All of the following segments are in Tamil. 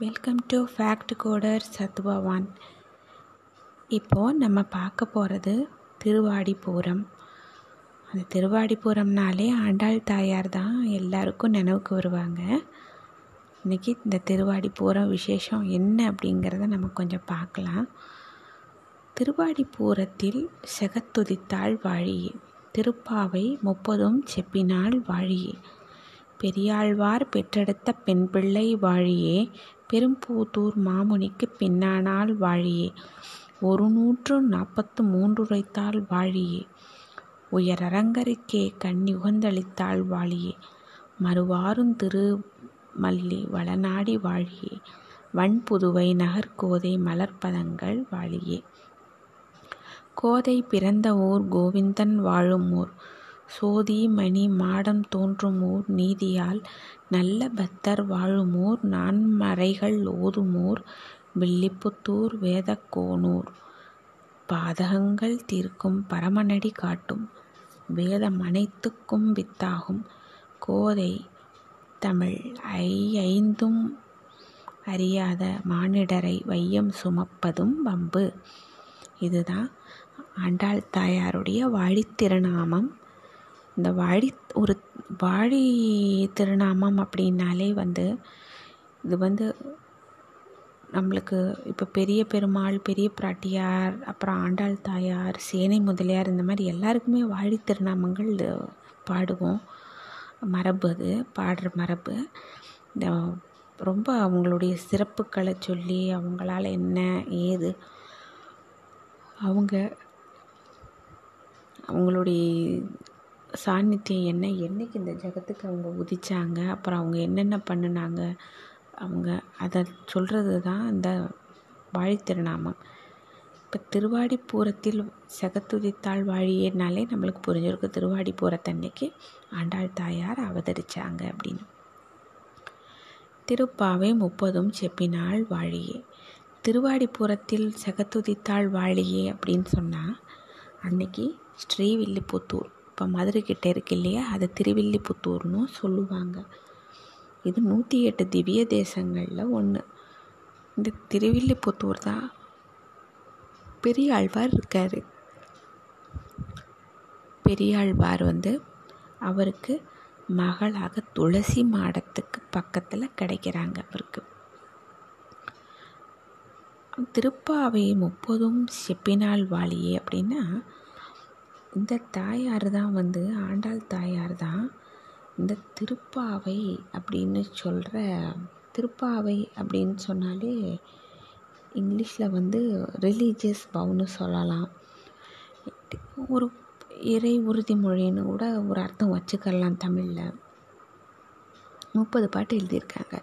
Welcome to fact coder Sattva இப்போது நம்ம பார்க்க போகிறது திருவாடிபுரம். அந்த திருவாடிபுரம்னாலே ஆண்டாள் தாயார் தான் எல்லாருக்கும் நினைவுக்கு வருவாங்க இன்றைக்கி இந்த திருவாடிபுரம் விசேஷம் என்ன அப்படிங்கிறத நம்ம கொஞ்சம் பார்க்கலாம். திருவாடிபுரத்தில் செகத்துதித்தாள் வாழியே திருப்பாவை முப்பதும் செப்பினாள் வாழியே பெரியாழ்வார் பெற்றெடுத்த பெண் பிள்ளை வாழியே பெரும்பூதூர் மாமுனிக்கு பின்னானால் வாழியே. ஒரு நூற்று நாற்பத்து மூன்றுரைத்தாள் வாழியே. உயரரங்கருக்கே கண்ணி உகந்தளித்தாள் வாழியே. மறுவாரும் திருமல்லி வளநாடி வாழியே. வன்புதுவை நகர்கோதை மலர்ப்பதங்கள் வாழியே. கோதை பிறந்த ஊர் கோவிந்தன் வாழும் ஊர். சோதி மணி மாடம் தோன்றும் ஊர் நீதியால் நல்ல பக்தர் வாழுமோர் நான்மறைகள் ஓதுமோர் வில்லிப்புத்தூர் வில்லிபுத்தூர் வேதக்கோனூர். பாதகங்கள் தீர்க்கும் பரமனடி காட்டும் வேதம் அனைத்துக்கும் வித்தாகும். கோதை தமிழ் ஐ ஐந்தும் அறியாத மானிடரை வையம் சுமப்பதும் வம்பு. இதுதான் ஆண்டாள் தாயாருடைய வாழித்திருநாமம். இந்த வாழி ஒரு வாழி திருநாமம் அப்படின்னாலே வந்து இது வந்து நம்மளுக்கு இப்போ பெரிய பெருமாள் பெரிய பிராட்டியார் அப்புறம் ஆண்டாள் தாயார் சேனை முதலியார் இந்த மாதிரி எல்லாருக்குமே வாழி திருநாமங்கள் பாடுவோம். மரபு அது பாடுற மரபு. இந்த ரொம்ப அவங்களுடைய சிறப்புகளை சொல்லி அவங்களால என்ன ஏது அவங்க அவங்களுடைய சாநித்தியம் என்ன என்றைக்கு இந்த ஜகத்துக்கு அவங்க உதிச்சாங்க அப்புறம் அவங்க என்னென்ன பண்ணினாங்க அவங்க அதை சொல்கிறது தான் இந்த வாழித்திருநாமம் இப்போ திருவாடிப்பூரத்தில் செகத்துதித்தாள் வாழியேனாலே நம்மளுக்கு புரிஞ்சிருக்கு திருவாடிப்பூரத்தன்னைக்கு ஆண்டாள் தாயார் அவதரித்தாங்க அப்படின்னு. திருப்பாவை முப்பதும் செப்பினாள் வாழியே. திருவாடிப்பூரத்தில் செகத்துதித்தாள் வாழியே அப்படின்னு சொன்னால் அன்னைக்கு ஸ்ரீவில்லிபுத்தூர் இப்போ மதுரை கிட்டே இருக்கு இல்லையா? அது திருவில்லிபுத்தூர்னு சொல்லுவாங்க. இது நூற்றி எட்டு திவ்ய தேசங்களில் ஒன்று இந்த திருவில்லிபுத்தூர் தான் பெரியாழ்வார் இருக்கார். பெரியாழ்வார் வந்து அவருக்கு மகளாக துளசி மாடத்துக்கு பக்கத்தில் கிடைக்கிறாங்க அவருக்கு. திருப்பாவை முப்பதும் செப்பினால் வாழியே அப்படின்னா இந்த தாயார் தான் வந்து ஆண்டாள் தாயார் தான். இந்த திருப்பாவை அப்படின்னு சொல்கிற திருப்பாவை அப்படின்னு சொன்னாலே இங்கிலீஷில் வந்து ரிலீஜியஸ் பவுன்னு சொல்லலாம். ஒரு இறை உறுதிமொழின்னு கூட ஒரு அர்த்தம் வச்சுக்கலாம் தமிழில். முப்பது பாட்டு எழுதியிருக்காங்க.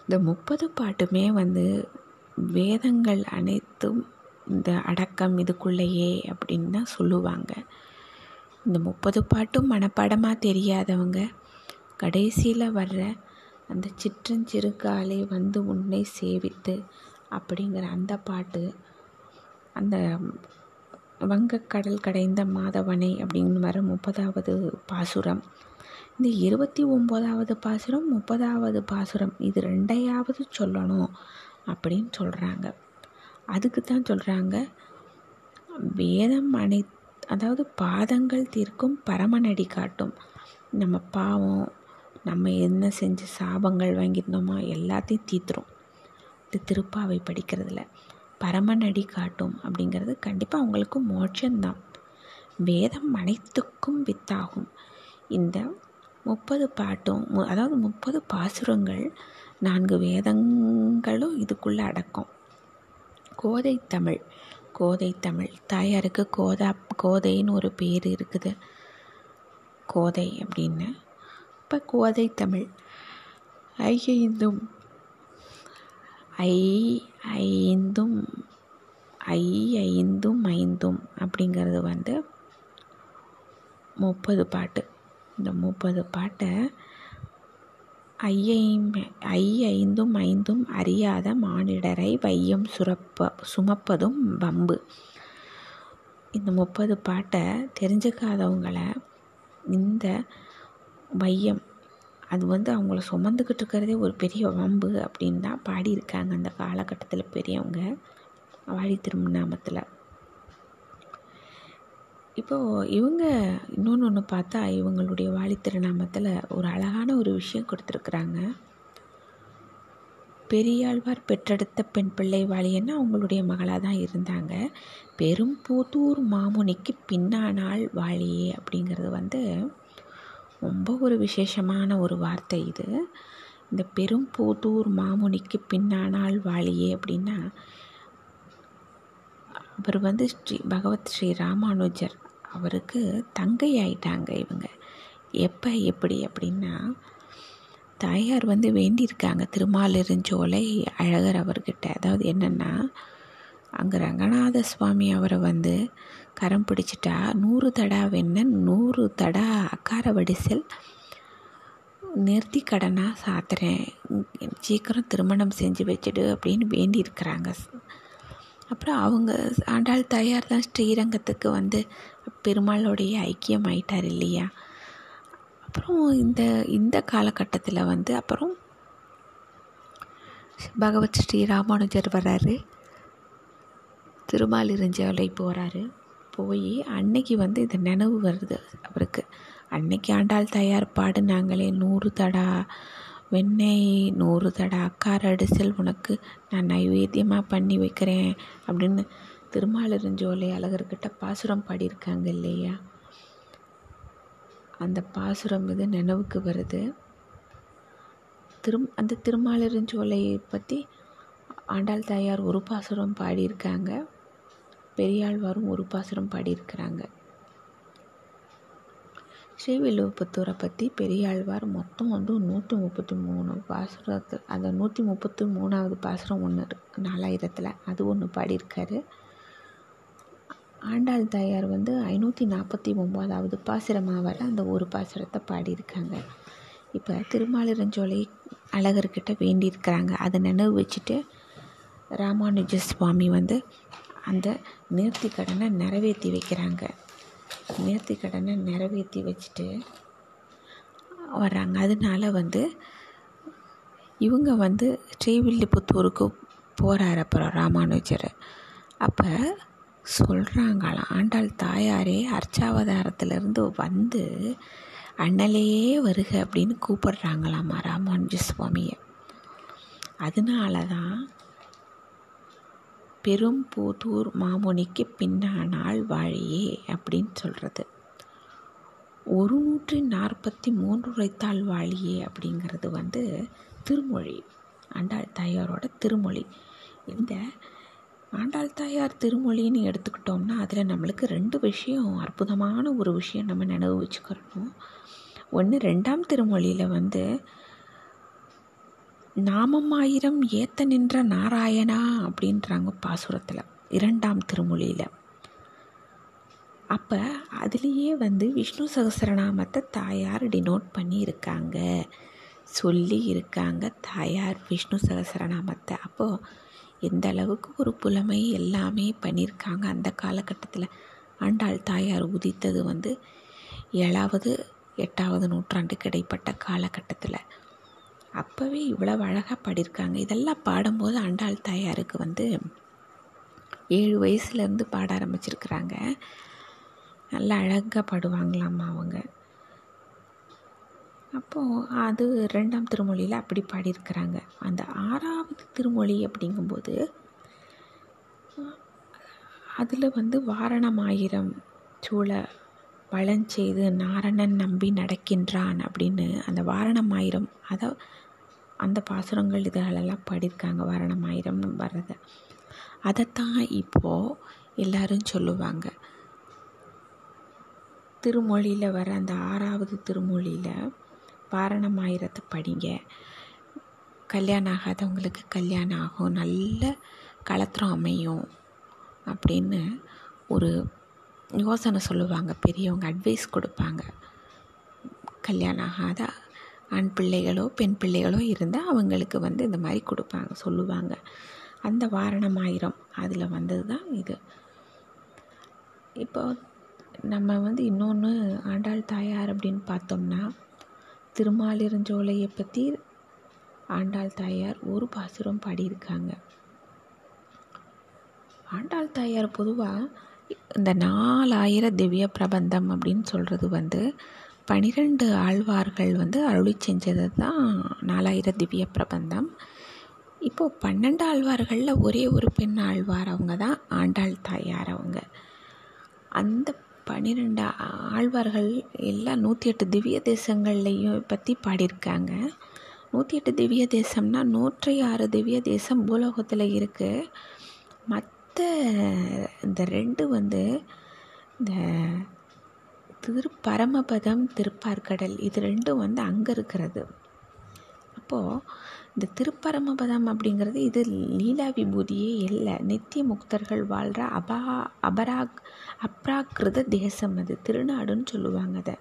இந்த முப்பது பாட்டுமே வந்து வேதங்கள் அனைத்தும் இந்த அடக்கம் இதுக்குள்ளேயே அப்படின்னு தான் சொல்லுவாங்க. இந்த முப்பது பாட்டும் மனப்பாடமாக தெரியாதவங்க கடைசியில் வர்ற அந்த சிற்றஞ்சிறுகாலை வந்து உன்னை சேவித்து அப்படிங்கிற அந்த பாட்டு அந்த வங்கக்கடல் கடைந்த மாதவனை அப்படின்னு வர முப்பதாவது பாசுரம். இந்த இருபத்தி ஒம்போதாவது பாசுரம் முப்பதாவது பாசுரம் இது ரெண்டையாவது சொல்லணும் அப்படின்னு சொல்கிறாங்க அதுக்கு தான் சொல்கிறாங்க வேதம் அனை அதாவது பாதங்கள் தீர்க்கும் பரமநடி காட்டும். நம்ம பாவம் நம்ம என்ன செஞ்சு சாபங்கள் வாங்கியிருந்தோமோ எல்லாத்தையும் தீர்த்துரும். இது திருப்பாவை படிக்கிறதுல. பரமநடி காட்டும் அப்படிங்கிறது கண்டிப்பாக அவங்களுக்கு மோட்சம்தான். வேதம் அனைத்துக்கும் வித்தாகும். இந்த முப்பது பாட்டும் அதாவது முப்பது பாசுரங்கள் நான்கு வேதங்களும் இதுக்குள்ளே அடக்கம். கோதை தமிழ். கோதை தமிழ். தாயாருக்கு கோதா கோதைன்னு ஒரு பேர் இருக்குது. கோதை அப்படின்னு. இப்போ கோதை தமிழ். ஐந்தும் ஐ ஐந்தும் ஐ ஐந்தும் ஐந்தும் அப்படிங்கிறது வந்து முப்பது பாட்டு. இந்த முப்பது பாட்டை ஐயையும் ஐ ஐந்தும் ஐந்தும் அறியாத மானிடரை வையம் சுரப்ப சுமப்பதும் வம்பு. இந்த முப்பது பாட்டை தெரிஞ்சுக்காதவங்கள இந்த வையம் அது வந்து அவங்கள சுமந்துக்கிட்டு இருக்கிறதே ஒரு பெரிய வம்பு அப்படின்னு தான் பாடியிருக்காங்க அந்த காலகட்டத்தில் பெரியவங்க. வாழி திருமணாமத்தில் இப்போது இவங்க இன்னொன்று ஒன்று பார்த்தா இவங்களுடைய வாழித்திருநாமத்தில் ஒரு அழகான ஒரு விஷயம் கொடுத்துருக்குறாங்க. பெரியாழ்வார் பெற்றெடுத்த பெண் பிள்ளை வாழியன்னா அவங்களுடைய மகளாக தான் இருந்தாங்க பெரும்பூத்தூர் மாமுனிக்கு பின்னானாள் வாழியே அப்படிங்கிறது வந்து ரொம்ப ஒரு விசேஷமான ஒரு வார்த்தை இது. இந்த பெரும்பூத்தூர் மாமுனிக்கு பின்னானாள் வாழியே அப்படின்னா அவர் வந்து ஸ்ரீ பகவத் ஸ்ரீ ராமானுஜர் அவருக்கு தங்கை ஆயிட்டாங்க இவங்க. எப்போ எப்படி அப்படின்னா தாயார் வந்து வேண்டியிருக்காங்க. திருமாலிருஞ்சோலை அழகர் அவர்கிட்ட. அதாவது என்னென்னா அங்கே ரங்கநாத சுவாமி அவரை வந்து கரம் பிடிச்சிட்டா நூறு தடா வெண்ணன் நூறு தடா அக்கார வடிசல் நிறுத்தி கடனாக சாத்துறேன். சீக்கிரம் திருமணம் செஞ்சு வச்சுடு அப்படின்னு வேண்டியிருக்கிறாங்க. அப்புறம் அவங்க ஆண்டாள் தாயார் தான் ஸ்ரீரங்கத்துக்கு வந்து பெருமாளுடைய ஐக்கியம் ஆயிட்டார் இல்லையா? அப்புறம் இந்த இந்த காலகட்டத்தில் வந்து அப்புறம் பகவத் ஸ்ரீ ராமானுஜர் வர்றாரு. திருமாலிருஞ்சோலை போகிறாரு போய் அன்னைக்கு வந்து இந்த நினைவு வருது அவருக்கு. அன்னைக்கு ஆண்டாள் தயார் பாடினாங்களே நூறு தடா வெண்ணெய் நூறு தடா அக்கார அடிசல் உனக்கு நான் நைவேத்தியமாக பண்ணி வைக்கிறேன் அப்படின்னு திருமாலிருஞ்சோலை அழகர்கிட்ட பாசுரம் பாடியிருக்காங்க இல்லையா? அந்த பாசுரம் இது நினைவுக்கு வருது. திரும் அந்த திருமாலிருஞ்சோலையை பற்றி ஆண்டாள் தாயார் ஒரு பாசுரம் பாடியிருக்காங்க. பெரியாழ்வாரும் ஒரு பாசுரம் பாடியிருக்கிறாங்க. ஸ்ரீவில்லுவப்புத்தூரை பற்றி பெரியாழ்வார் மொத்தம் வந்து நூற்றி முப்பத்தி மூணு பாசுரத்தில் அந்த நூற்றி முப்பத்தி மூணாவது பாசுரம் ஒன்று நாலாயிரத்தில். அது ஒன்று பாடியிருக்காரு. ஆண்டாள் தாயார் வந்து ஐநூற்றி நாற்பத்தி ஒம்போதாவது பாசுரமாவில் அந்த ஒரு பாசுரத்தை பாடியிருக்காங்க. இப்போ திருமாலிரஞ்சோலை அழகர்கிட்ட வேண்டியிருக்கிறாங்க. அதை நினைவு வச்சுட்டு ராமானுஜ சுவாமி வந்து அந்த நேர்த்தி கடனை நிறைவேற்றி வைக்கிறாங்க. நேர்த்தி கடனை நிறைவேற்றி வச்சுட்டு வர்றாங்க. அதனால வந்து இவங்க வந்து ஸ்ரீவில்லிபுத்தூருக்கு போகிறார் அப்புறம் ராமானுஜர். அப்போ சொல்கிறாங்களாம் ஆண்டாள் தாயாரே அர்ச்சாவதாரத்திலேருந்து வந்து அண்ணலையே வருக அப்படின்னு கூப்பிடுறாங்களாம்மா ராமானுஜ சுவாமியை. அதனால தான் பெரும்பூதூர் மாமுனிக்கு பின்னானால் வாழியே அப்படின்னு சொல்கிறது ஒரு நூற்றி நாற்பத்தி மூன்று உரைத்தாள் வாழியே அப்படிங்கிறது வந்து திருமொழி ஆண்டாள் தாயாரோட திருமொழி. இந்த ஆண்டாள் தாயார் திருமொழின்னு எடுத்துக்கிட்டோம்னா அதில் நம்மளுக்கு ரெண்டு விஷயம் அற்புதமான ஒரு விஷயம் நம்ம நினைவு வச்சுக்கிறணும் ஒன்று ரெண்டாம் திருமொழியில் வந்து நாமமாயிரம் ஏத்த நின்ற நாராயணா அப்படின்றாங்க பாசுரத்தில் இரண்டாம் திருமொழியில். அப்போ அதுலேயே வந்து விஷ்ணு சகசரநாமத்தை தாயார் டினோட் பண்ணியிருக்காங்க. சொல்லி இருக்காங்க தாயார் விஷ்ணு சகசரநாமத்தை. அப்போது எந்த அளவுக்கு ஒரு புலமை எல்லாமே பண்ணியிருக்காங்க அந்த காலகட்டத்தில். ஆண்டாள் தாயார் உதித்தது வந்து ஏழாவது எட்டாவது நூற்றாண்டுக்கு இடைப்பட்ட காலகட்டத்தில். அப்போவே இவ்வளவு அழகாக பாடியிருக்காங்க. இதெல்லாம் பாடும்போது ஆண்டாள் தாயாருக்கு வந்து ஏழு வயசுலேருந்து பாட ஆரம்பிச்சிருக்கிறாங்க. நல்லா அழகாக பாடுவாங்களாம்மா அவங்க. அப்போது அது ரெண்டாம் திருமொழியில் அப்படி பாடியிருக்கிறாங்க. அந்த ஆறாவது திருமொழி அப்படிங்கும்போது அதில் வந்து வாரணம் ஆயிரம் சூழ வளஞ்செய்து நாரணன் நம்பி நடக்கின்றான் அப்படின்னு அந்த வாரணம் ஆயிரம் அதை அந்த பாசுரங்கள் இதுகளெல்லாம் பாடியிருக்காங்க வாரணமாயிரம் வர்றதை. அதைத்தான் இப்போது எல்லாரும் சொல்லுவாங்க. திருமொழியில் வர அந்த ஆறாவது திருமொழியில் வாரணமாயிரத்தை படிங்க. கல்யாணம் ஆகாதவங்களுக்கு கல்யாணம் ஆகும் நல்ல களத்திரம் அமையும் அப்படின்னு ஒரு யோசனை சொல்லுவாங்க பெரியவங்க அட்வைஸ் கொடுப்பாங்க. கல்யாணம் ஆகாத ஆண் பிள்ளைகளோ பெண் பிள்ளைகளோ இருந்தால் அவங்களுக்கு வந்து இந்த மாதிரி கொடுப்பாங்க சொல்லுவாங்க. அந்த வாரணம் ஆயிரம் அதில் வந்தது தான் இது. இப்போ நம்ம வந்து இன்னொன்று ஆண்டாள் தாயார் அப்படின்னு பார்த்தோம்னா திருமாலிருஞ்சோலையை பற்றி ஆண்டாள் தாயார் ஒரு பாசுரம் பாடியிருக்காங்க. ஆண்டாள் தாயார் பொதுவாக இந்த நாலாயிர திவ்ய பிரபந்தம் அப்படின்னு சொல்கிறது வந்து பனிரெண்டு ஆழ்வார்கள் வந்து அருளி செஞ்சது தான் நாலாயிர திவ்ய பிரபந்தம். இப்போது பன்னெண்டு ஆழ்வார்களில் ஒரே ஒரு பெண் ஆழ்வார் அவங்க தான் ஆண்டாள் தாயார் அவங்க. அந்த பன்னிரெண்டு ஆழ்வார்கள் எல்லாம் நூற்றி எட்டு திவ்ய தேசங்கள்லையும் பற்றி பாடியிருக்காங்க. நூற்றி எட்டு திவ்ய தேசம்னா நூற்றி ஆறு திவ்ய தேசம் பூலோகத்தில் இருக்குது மத் மற்ற இந்த ரெண்டு வந்து இந்த திருப்பரமபதம் திருப்பார்கடல் இது ரெண்டும் வந்து அங்கே இருக்கிறது. அப்போது இந்த திருப்பரமபதம் அப்படிங்கிறது இது லீலா விபூதியே இல்லை. நித்திய முக்தர்கள் வாழ்கிற அபா அபராக் அப்ராக்கிருத தேசம் அது. திருநாடுன்னு சொல்லுவாங்க அதை.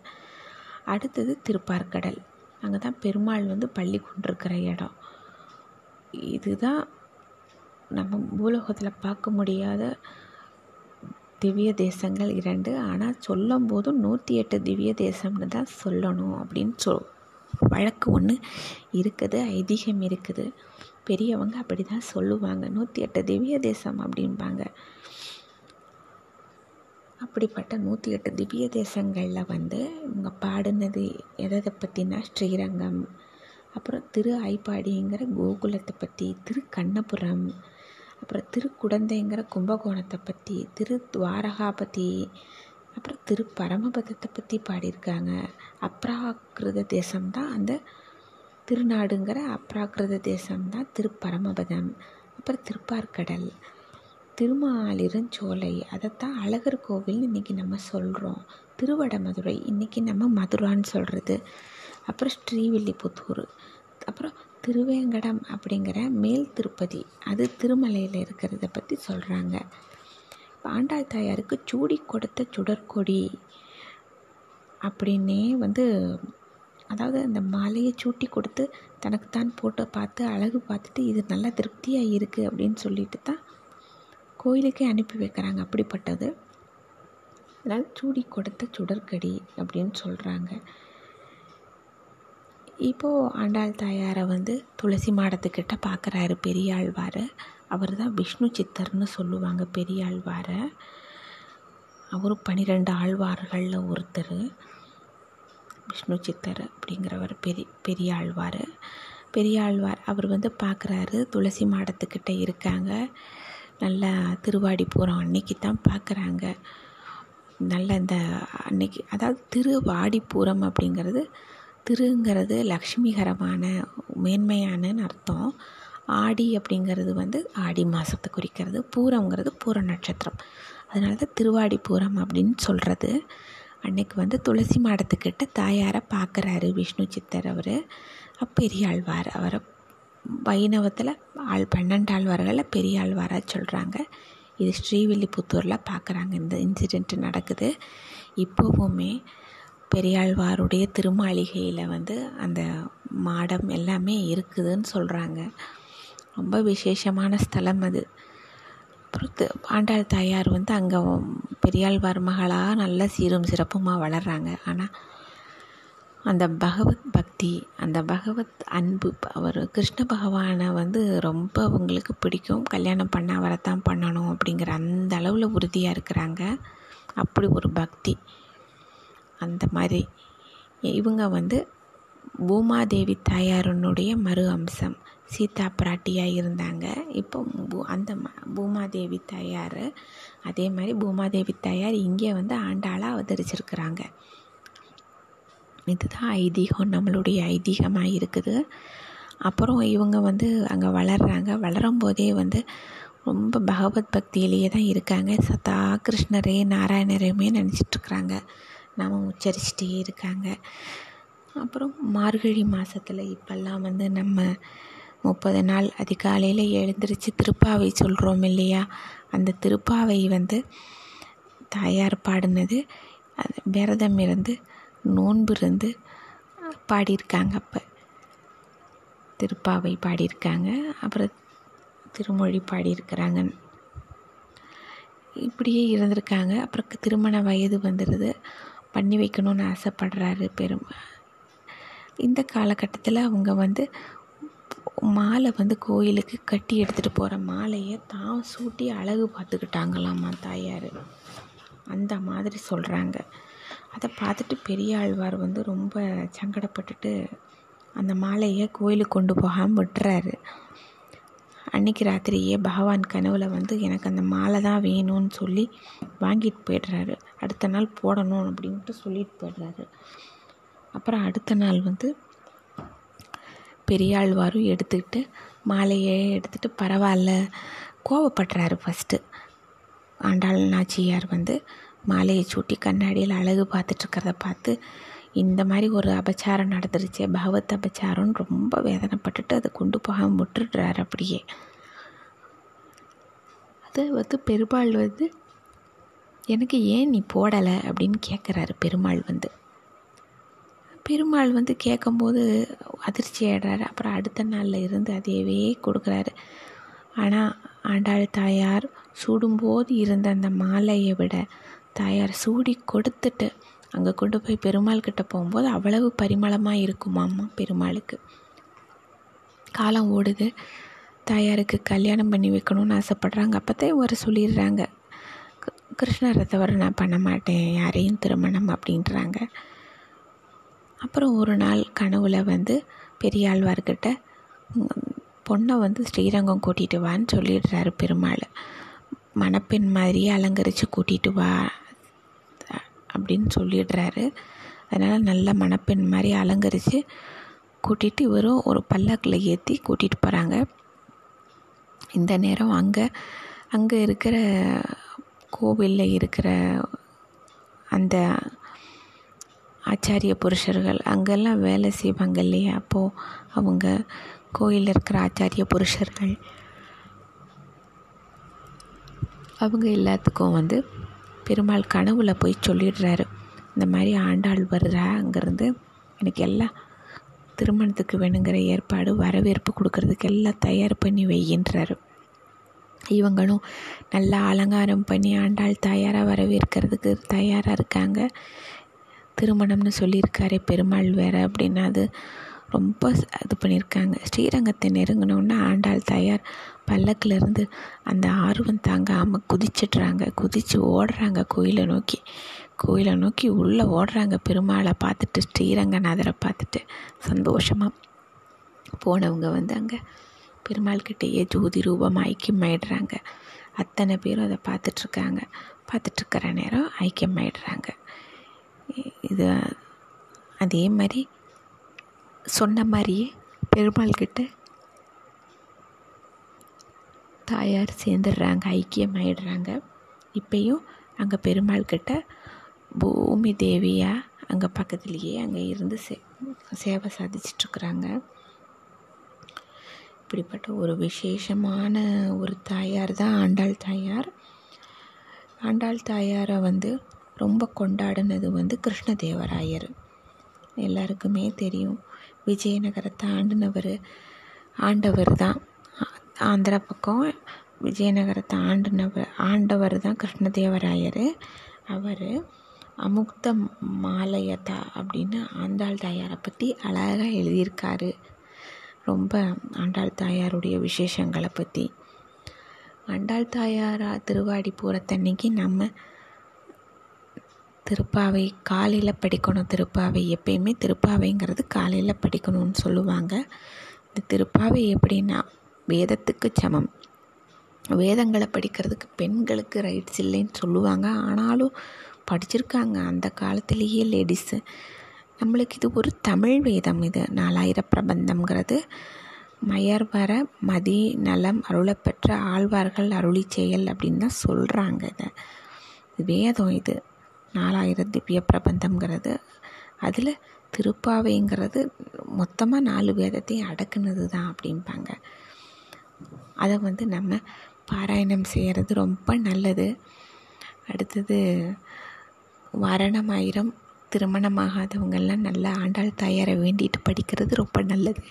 அடுத்தது திருப்பார்கடல். அங்கே தான் பெருமாள் வந்து பள்ளி கொண்டிருக்கிற இடம். இதுதான் நம்ம பூலோகத்தில் பார்க்க முடியாத திவ்ய தேசங்கள் இரண்டு. ஆனால் சொல்லும் போதும் நூற்றி எட்டு திவ்ய தேசம்னு தான் சொல்லணும் அப்படின்னு சொல் வழக்கு ஒன்று இருக்குது ஐதீகம் இருக்குது. பெரியவங்க அப்படி தான் சொல்லுவாங்க. நூற்றி எட்டு திவ்ய தேசம் அப்படிம்பாங்க. அப்படிப்பட்ட நூற்றி எட்டு திவ்ய தேசங்களில் வந்து இவங்க பாடினது எதை பற்றினா ஸ்ரீரங்கம் அப்புறம் திரு ஐப்பாடிங்கிற கோகுலத்தை பற்றி திரு கண்ணபுரம் அப்புறம் திருக்குடந்தைங்கிற கும்பகோணத்தை பற்றி திரு துவாரகா பற்றி அப்புறம் திரு பரமபதத்தை பற்றி பாடியிருக்காங்க. அப்ராக்கிருத தேசம்தான் அந்த திருநாடுங்கிற அப்ராக்கிருத தேசம்தான் திருப்பரமபதம் அப்புறம் திருப்பார்கடல் திருமாலிருஞ்சோலை அதைத்தான் அழகர் கோவில்னு இன்றைக்கி நம்ம சொல்கிறோம் திருவடமதுரை இன்றைக்கி நம்ம மதுரான்னு சொல்கிறது அப்புறம் ஸ்ரீவில்லிபுத்தூர் அப்புறம் திருவேங்கடம் அப்படிங்கிற மேல் திருப்பதி அது திருமலையில் இருக்கிறத பற்றி சொல்கிறாங்க ஆண்டாள் தாயாருக்கு சூடி கொடுத்த சுடற்கொடி அப்படின்னே வந்து அதாவது அந்த மாலையை சூட்டி கொடுத்து தனக்குத்தான் போட்டு பார்த்து அழகு பார்த்துட்டு இது நல்லா திருப்தியாக இருக்குது அப்படின்னு சொல்லிட்டு தான் கோயிலுக்கே அனுப்பி வைக்கிறாங்க. அப்படிப்பட்டது. அதனால் சூடி கொடுத்த சுடற்கடி அப்படின்னு சொல்கிறாங்க இப்போது ஆண்டாள் தாயாரை வந்து துளசி மாடத்துக்கிட்ட பார்க்குறாரு பெரியாழ்வார். அவர் தான் விஷ்ணு சித்தர்னு சொல்லுவாங்க பெரியாழ்வாரை. அவரும் பன்னிரெண்டு ஆழ்வார்களில் ஒருத்தர். விஷ்ணு சித்தர் அப்படிங்கிறவர் பெரிய பெரியாழ்வார். பெரியாழ்வார் அவர் வந்து பார்க்குறாரு துளசி மாடத்துக்கிட்ட இருக்காங்க. நல்லா திருவாடிப்புறம் அன்னைக்கு தான் பார்க்குறாங்க நல்ல இந்த அன்னைக்கு அதாவது திருவாடிப்பூரம் அப்படிங்கிறது திருங்கிறது லக்ஷ்மிகரமான மேன்மையானன்னு அர்த்தம். ஆடி அப்படிங்கிறது வந்து ஆடி மாதத்தை குறிக்கிறது. பூரங்கிறது பூர நட்சத்திரம். அதனால தான் திருவாடி பூரம் அப்படின்னு சொல்கிறது அன்னைக்கு வந்து துளசி மாடத்துக்கிட்ட தாயாரை பார்க்குறாரு விஷ்ணு சித்தர் அவர். பெரியாழ்வார். அவரை வைணவத்தில் ஆள் பன்னெண்டு ஆழ்வார்களை பெரியாழ்வாராக சொல்கிறாங்க இது ஸ்ரீவில்லிபுத்தூரில் பார்க்குறாங்க இந்த இன்சிடெண்ட் நடக்குது. இப்போவுமே பெரியாழ்வாருடைய திருமாளிகையில் வந்து அந்த மாடம் எல்லாமே இருக்குதுன்னு சொல்கிறாங்க ரொம்ப விசேஷமான ஸ்தலம் அது. அப்புறம் ஆண்டாள் தாயார் வந்து அங்கே பெரியாழ்வார் மகளாக நல்ல சீரும் சிறப்புமாக வளர்கிறாங்க ஆனால் அந்த பகவத் பக்தி அந்த பகவத் அன்பு அவர் கிருஷ்ண பகவானை வந்து ரொம்ப அவங்களுக்கு பிடிக்கும். கல்யாணம் பண்ண அவரை தான் பண்ணணும் அப்படிங்கிற அந்த அளவில் உறுதியாக இருக்கிறாங்க. அப்படி ஒரு பக்தி. அந்த மாதிரி. இவங்க வந்து பூமாதேவி தாயாரனுடைய மறு அம்சம். சீதா பிராட்டியாக இருந்தாங்க. இப்போ பூ அந்த பூமாதேவி தாயார் அதே மாதிரி பூமாதேவி தாயார் இங்கே வந்து ஆண்டாளாக அவதரிச்சிருக்கிறாங்க. இதுதான் ஐதீகம் நம்மளுடைய ஐதீகமாக இருக்குது. அப்புறம் இவங்க வந்து அங்கே வளர்கிறாங்க வளரும் போதே வந்து ரொம்ப பகவத் பக்தியிலேயே தான் இருக்காங்க. சதா கிருஷ்ணரே நாராயணரையுமே நினச்சிட்ருக்குறாங்க நாம உச்சரிச்சிட்டே இருக்காங்க. அப்புறம் மார்கழி மாதத்தில் இப்போல்லாம் வந்து நம்ம முப்பது நாள் அதிகாலையில் எழுந்திரிச்சு திருப்பாவை சொல்கிறோம் இல்லையா? அந்த திருப்பாவை வந்து தாயார் பாடினது. அது விரதம் இருந்து நோன்பு இருந்து பாடியிருக்காங்க அப்போ. திருப்பாவை பாடியிருக்காங்க. அப்புறம் திருமொழி பாடியிருக்கிறாங்க. இப்படியே இருந்திருக்காங்க. அப்புறம் திருமண வயது வந்துடுது பண்ணி வைக்கணும்னு ஆசைப்படுறாரு பெரும். இந்த காலகட்டத்தில் அவங்க வந்து மாலை வந்து கோயிலுக்கு கட்டி எடுத்துகிட்டு போகிற மாலையை தான் சூட்டி அழகு பார்த்துக்கிட்டாங்களாம்மா தாயார். அந்த மாதிரி சொல்கிறாங்க அதை பார்த்துட்டு பெரியாழ்வார் வந்து ரொம்ப சங்கடப்பட்டுட்டு அந்த மாலையை கோயிலுக்கு கொண்டு போகாமல் விட்டுறாரு. அன்னைக்கு ராத்திரியே பகவான் கனவுல வந்து எனக்கு அந்த மாலை தான் வேணும்னு சொல்லி வாங்கிட்டு போயிடுறாரு. அடுத்த நாள் போடணும் அப்படின்ட்டு சொல்லிட்டு போயிடுறாரு. அப்புறம் அடுத்த நாள் வந்து பெரியாழ்வாரும் எடுத்துக்கிட்டு மாலையை எடுத்துகிட்டு பரவாயில்ல கோவப்படுறாரு ஃபஸ்ட்டு ஆண்டாள் நாச்சியார் வந்து மாலையை சூட்டி கண்ணாடியில் அழகு பார்த்துட்ருக்கிறத பார்த்து இந்த மாதிரி ஒரு அபச்சாரம் நடந்துருச்சு. பகவத் அபச்சாரம்னு ரொம்ப வேதனைப்பட்டுட்டு அதை கொண்டு போகாமல் விட்டுடுறாரு அப்படியே. அது வந்து பெருமாள் வந்து எனக்கு ஏன் நீ போடலை? அப்படின்னு கேட்குறாரு பெருமாள் வந்து. பெருமாள் வந்து கேட்கும்போது அதிர்ச்சி ஆடுறாரு அப்புறம் அடுத்த நாளில் இருந்து அதையவே கொடுக்குறாரு. ஆனால் ஆண்டாள் தாயார் சூடும்போது இருந்த அந்த மாலையை விட தாயார் சூடி கொடுத்துட்டு அங்கே கொண்டு போய் பெருமாள் கிட்ட போகும்போது அவ்வளவு பரிமளமாக இருக்குமாம்மா பெருமாளுக்கு? காலம் ஓடுது. தாயாருக்கு கல்யாணம் பண்ணி வைக்கணும்னு ஆசைப்பட்றாங்க. அப்போதான் ஒரு சொல்லிடுறாங்க. கிருஷ்ணரை தவிர நான் பண்ண மாட்டேன். யாரையும் திருமணம் அப்படின்றாங்க. அப்புறம் ஒரு நாள் கனவுல வந்து பெரியாழ்வார்கிட்ட பொண்ணை வந்து ஸ்ரீரங்கம் கூட்டிகிட்டு வான்னு சொல்லிடுறாரு பெருமாள். மணப்பெண் மாதிரியே அலங்கரித்து கூட்டிகிட்டு வா அப்படின்னு சொல்லிடுறாரு. அதனால் நல்ல மணப்பெண் மாதிரி அலங்கரித்து கூட்டிகிட்டு இவரும் ஒரு பல்லாக்கில் ஏற்றி கூட்டிகிட்டு போகிறாங்க இந்த நேரம் அங்கே அங்கே இருக்கிற கோவிலில் இருக்கிற அந்த ஆச்சாரிய புருஷர்கள் அங்கெல்லாம் வேலை செய்வாங்க இல்லையா? அப்போது அவங்க கோயிலில் இருக்கிற ஆச்சாரிய புருஷர்கள் அவங்க எல்லாத்துக்கும் வந்து பெருமாள் கனவுல போய் சொல்லிடுறாரு. இந்த மாதிரி ஆண்டாள் வருதா? அங்கேருந்து எனக்கு எல்லாம் திருமணத்துக்கு வேணுங்கிற ஏற்பாடு வரவேற்பு கொடுக்கறதுக்கு எல்லாம் தயார் பண்ணி வையின்றாரு. இவங்களும் நல்லா அலங்காரம் பண்ணி ஆண்டாள் தயாராக வரவேற்கிறதுக்கு தயாராக இருக்காங்க. திருமணம்னு சொல்லியிருக்காரே பெருமாள் வேறு அப்படின்னா அது ரொம்ப இது பண்ணியிருக்காங்க. ஸ்ரீரங்கத்தை நெருங்கினோன்னா ஆண்டாள் தயார் பல்லக்கிலேருந்து அந்த ஆர்வம் தாங்காமல் குதிச்சிட்றாங்க. குதித்து ஓடுறாங்க கோயிலை நோக்கி. கோயிலை நோக்கி உள்ளே ஓடுறாங்க பெருமாளை பார்த்துட்டு ஸ்ரீரங்கநாதரை பார்த்துட்டு. சந்தோஷமாக போனவங்க வந்து அங்கே பெருமாள்கிட்டேயே ஜோதி ரூபம் ஐக்கியமாயிடுறாங்க. அத்தனை பேரும் அதை பார்த்துட்ருக்காங்க. பார்த்துட்ருக்கிற நேரம் ஐக்கியமாயிடுறாங்க. இது அதே மாதிரி சொன்ன மாதிரியே பெருமாள்கிட்ட தாயார் சேர்ந்துடுறாங்க ஐக்கியமாயிடுறாங்க. இப்பயும் அங்கே பெருமாள் கிட்ட பூமி தேவியாக அங்கே பக்கத்துலேயே அங்கே இருந்து சே சேவை சாதிச்சிட்ருக்குறாங்க. இப்படிப்பட்ட ஒரு விசேஷமான ஒரு தாயார் தான் ஆண்டாள் தாயார். ஆண்டாள் தாயாரை வந்து ரொம்ப கொண்டாடினது வந்து கிருஷ்ணதேவராயர். எல்லாருக்குமே தெரியும் விஜயநகரத்தை ஆண்டினவர் ஆண்டவர் தான். ஆந்திரா பக்கம் விஜயநகரத்தை ஆண்டுனவர் ஆண்டவர் தான் கிருஷ்ணதேவராயர். அவர் அமுக்த மாலையதா அப்படின்னு ஆண்டாள் தாயாரை பற்றி அழகாக எழுதியிருக்காரு. ரொம்ப ஆண்டாள் தாயாருடைய விசேஷங்களை பற்றி ஆண்டாள் தாயாரா திருவாடி போகிறத்தன்னைக்கு நம்ம திருப்பாவை காலையில் படிக்கணும். திருப்பாவை எப்பயுமே திருப்பாவைங்கிறது காலையில் படிக்கணும்னு சொல்லுவாங்க. இந்த திருப்பாவை எப்படின்னா வேதத்துக்கு சமம். வேதங்களை படிக்கிறதுக்கு பெண்களுக்கு ரைட்ஸ் இல்லைன்னு சொல்லுவாங்க. ஆனாலும் படிச்சிருக்காங்க. அந்த காலத்திலேயே லேடிஸு நம்மளுக்கு இது ஒரு தமிழ் வேதம் இது. நாலாயிர பிரபந்தம்ங்கிறது. மயர்வர மதி நலம் அருளப்பெற்ற ஆழ்வார்கள் அருளி செயல் அப்படின்னு தான் சொல்கிறாங்க இதை. வேதம் இது. நாலாயிரம் திவ்ய பிரபந்தம்ங்கிறது. அதில் திருப்பாவைங்கிறது மொத்தமாக நாலு வேதத்தையும் அடக்குனது தான் அப்படிம்பாங்க. அதை வந்து நம்ம பாராயணம் செய்கிறது ரொம்ப நல்லது. அடுத்தது வரணமாயிரம் திருமணமாகாதவங்கெல்லாம் நல்லா ஆண்டாள் தாயாரை வேண்டிட்டு படிக்கிறது ரொம்ப நல்லது.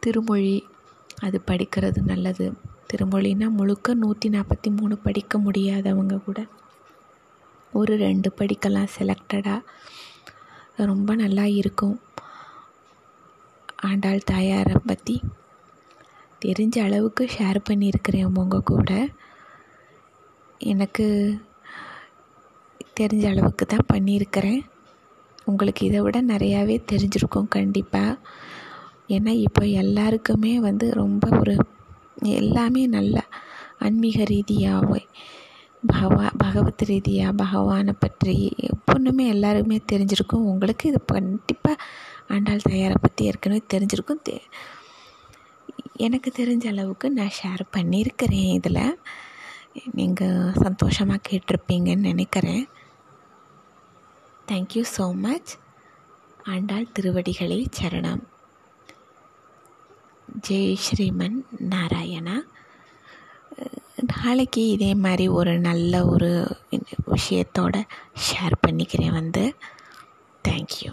திருமொழி அது படிக்கிறது நல்லது. திருமொழினா முழுக்க நூற்றி நாற்பத்தி மூணு படிக்க முடியாதவங்க கூட ஒரு ரெண்டு படிக்கலாம் செலக்டடாக ரொம்ப நல்லா இருக்கும். ஆண்டாள் தாயாரை பற்றி தெரிஞ்ச அளவுக்கு ஷேர் பண்ணியிருக்கிறேன் உங்கள் கூட. எனக்கு தெரிஞ்ச அளவுக்கு தான் பண்ணியிருக்கிறேன். உங்களுக்கு இதை விட நிறையாவே தெரிஞ்சிருக்கும் கண்டிப்பாக ஏன்னா இப்போ எல்லாருக்குமே வந்து ரொம்ப ஒரு எல்லாமே நல்ல ஆன்மீக ரீதியாக பகவா பகவத் ரீதியாக பகவானை பற்றி எப்பொண்ணுமே எல்லாருக்குமே தெரிஞ்சிருக்கும். உங்களுக்கு இது கண்டிப்பாக ஆண்டாள் தயாரை பற்றி ஏற்கனவே தெரிஞ்சிருக்கும். தெ எனக்கு தெரிஞ்ச அளவுக்கு நான் ஷேர் பண்ணியிருக்கிறேன் இதில். நீங்கள் சந்தோஷமாக கேட்டிருப்பீங்கன்னு நினைக்கிறேன். தேங்க்யூ ஸோ மச் ஆண்டாள் திருவடிகளே சரணம். ஜெய் ஸ்ரீமன் நாராயணா. நாளைக்கு இதே மாதிரி ஒரு நல்ல ஒரு விஷயத்தோட ஷேர் பண்ணிக்கிறேன் வந்து. தேங்க்யூ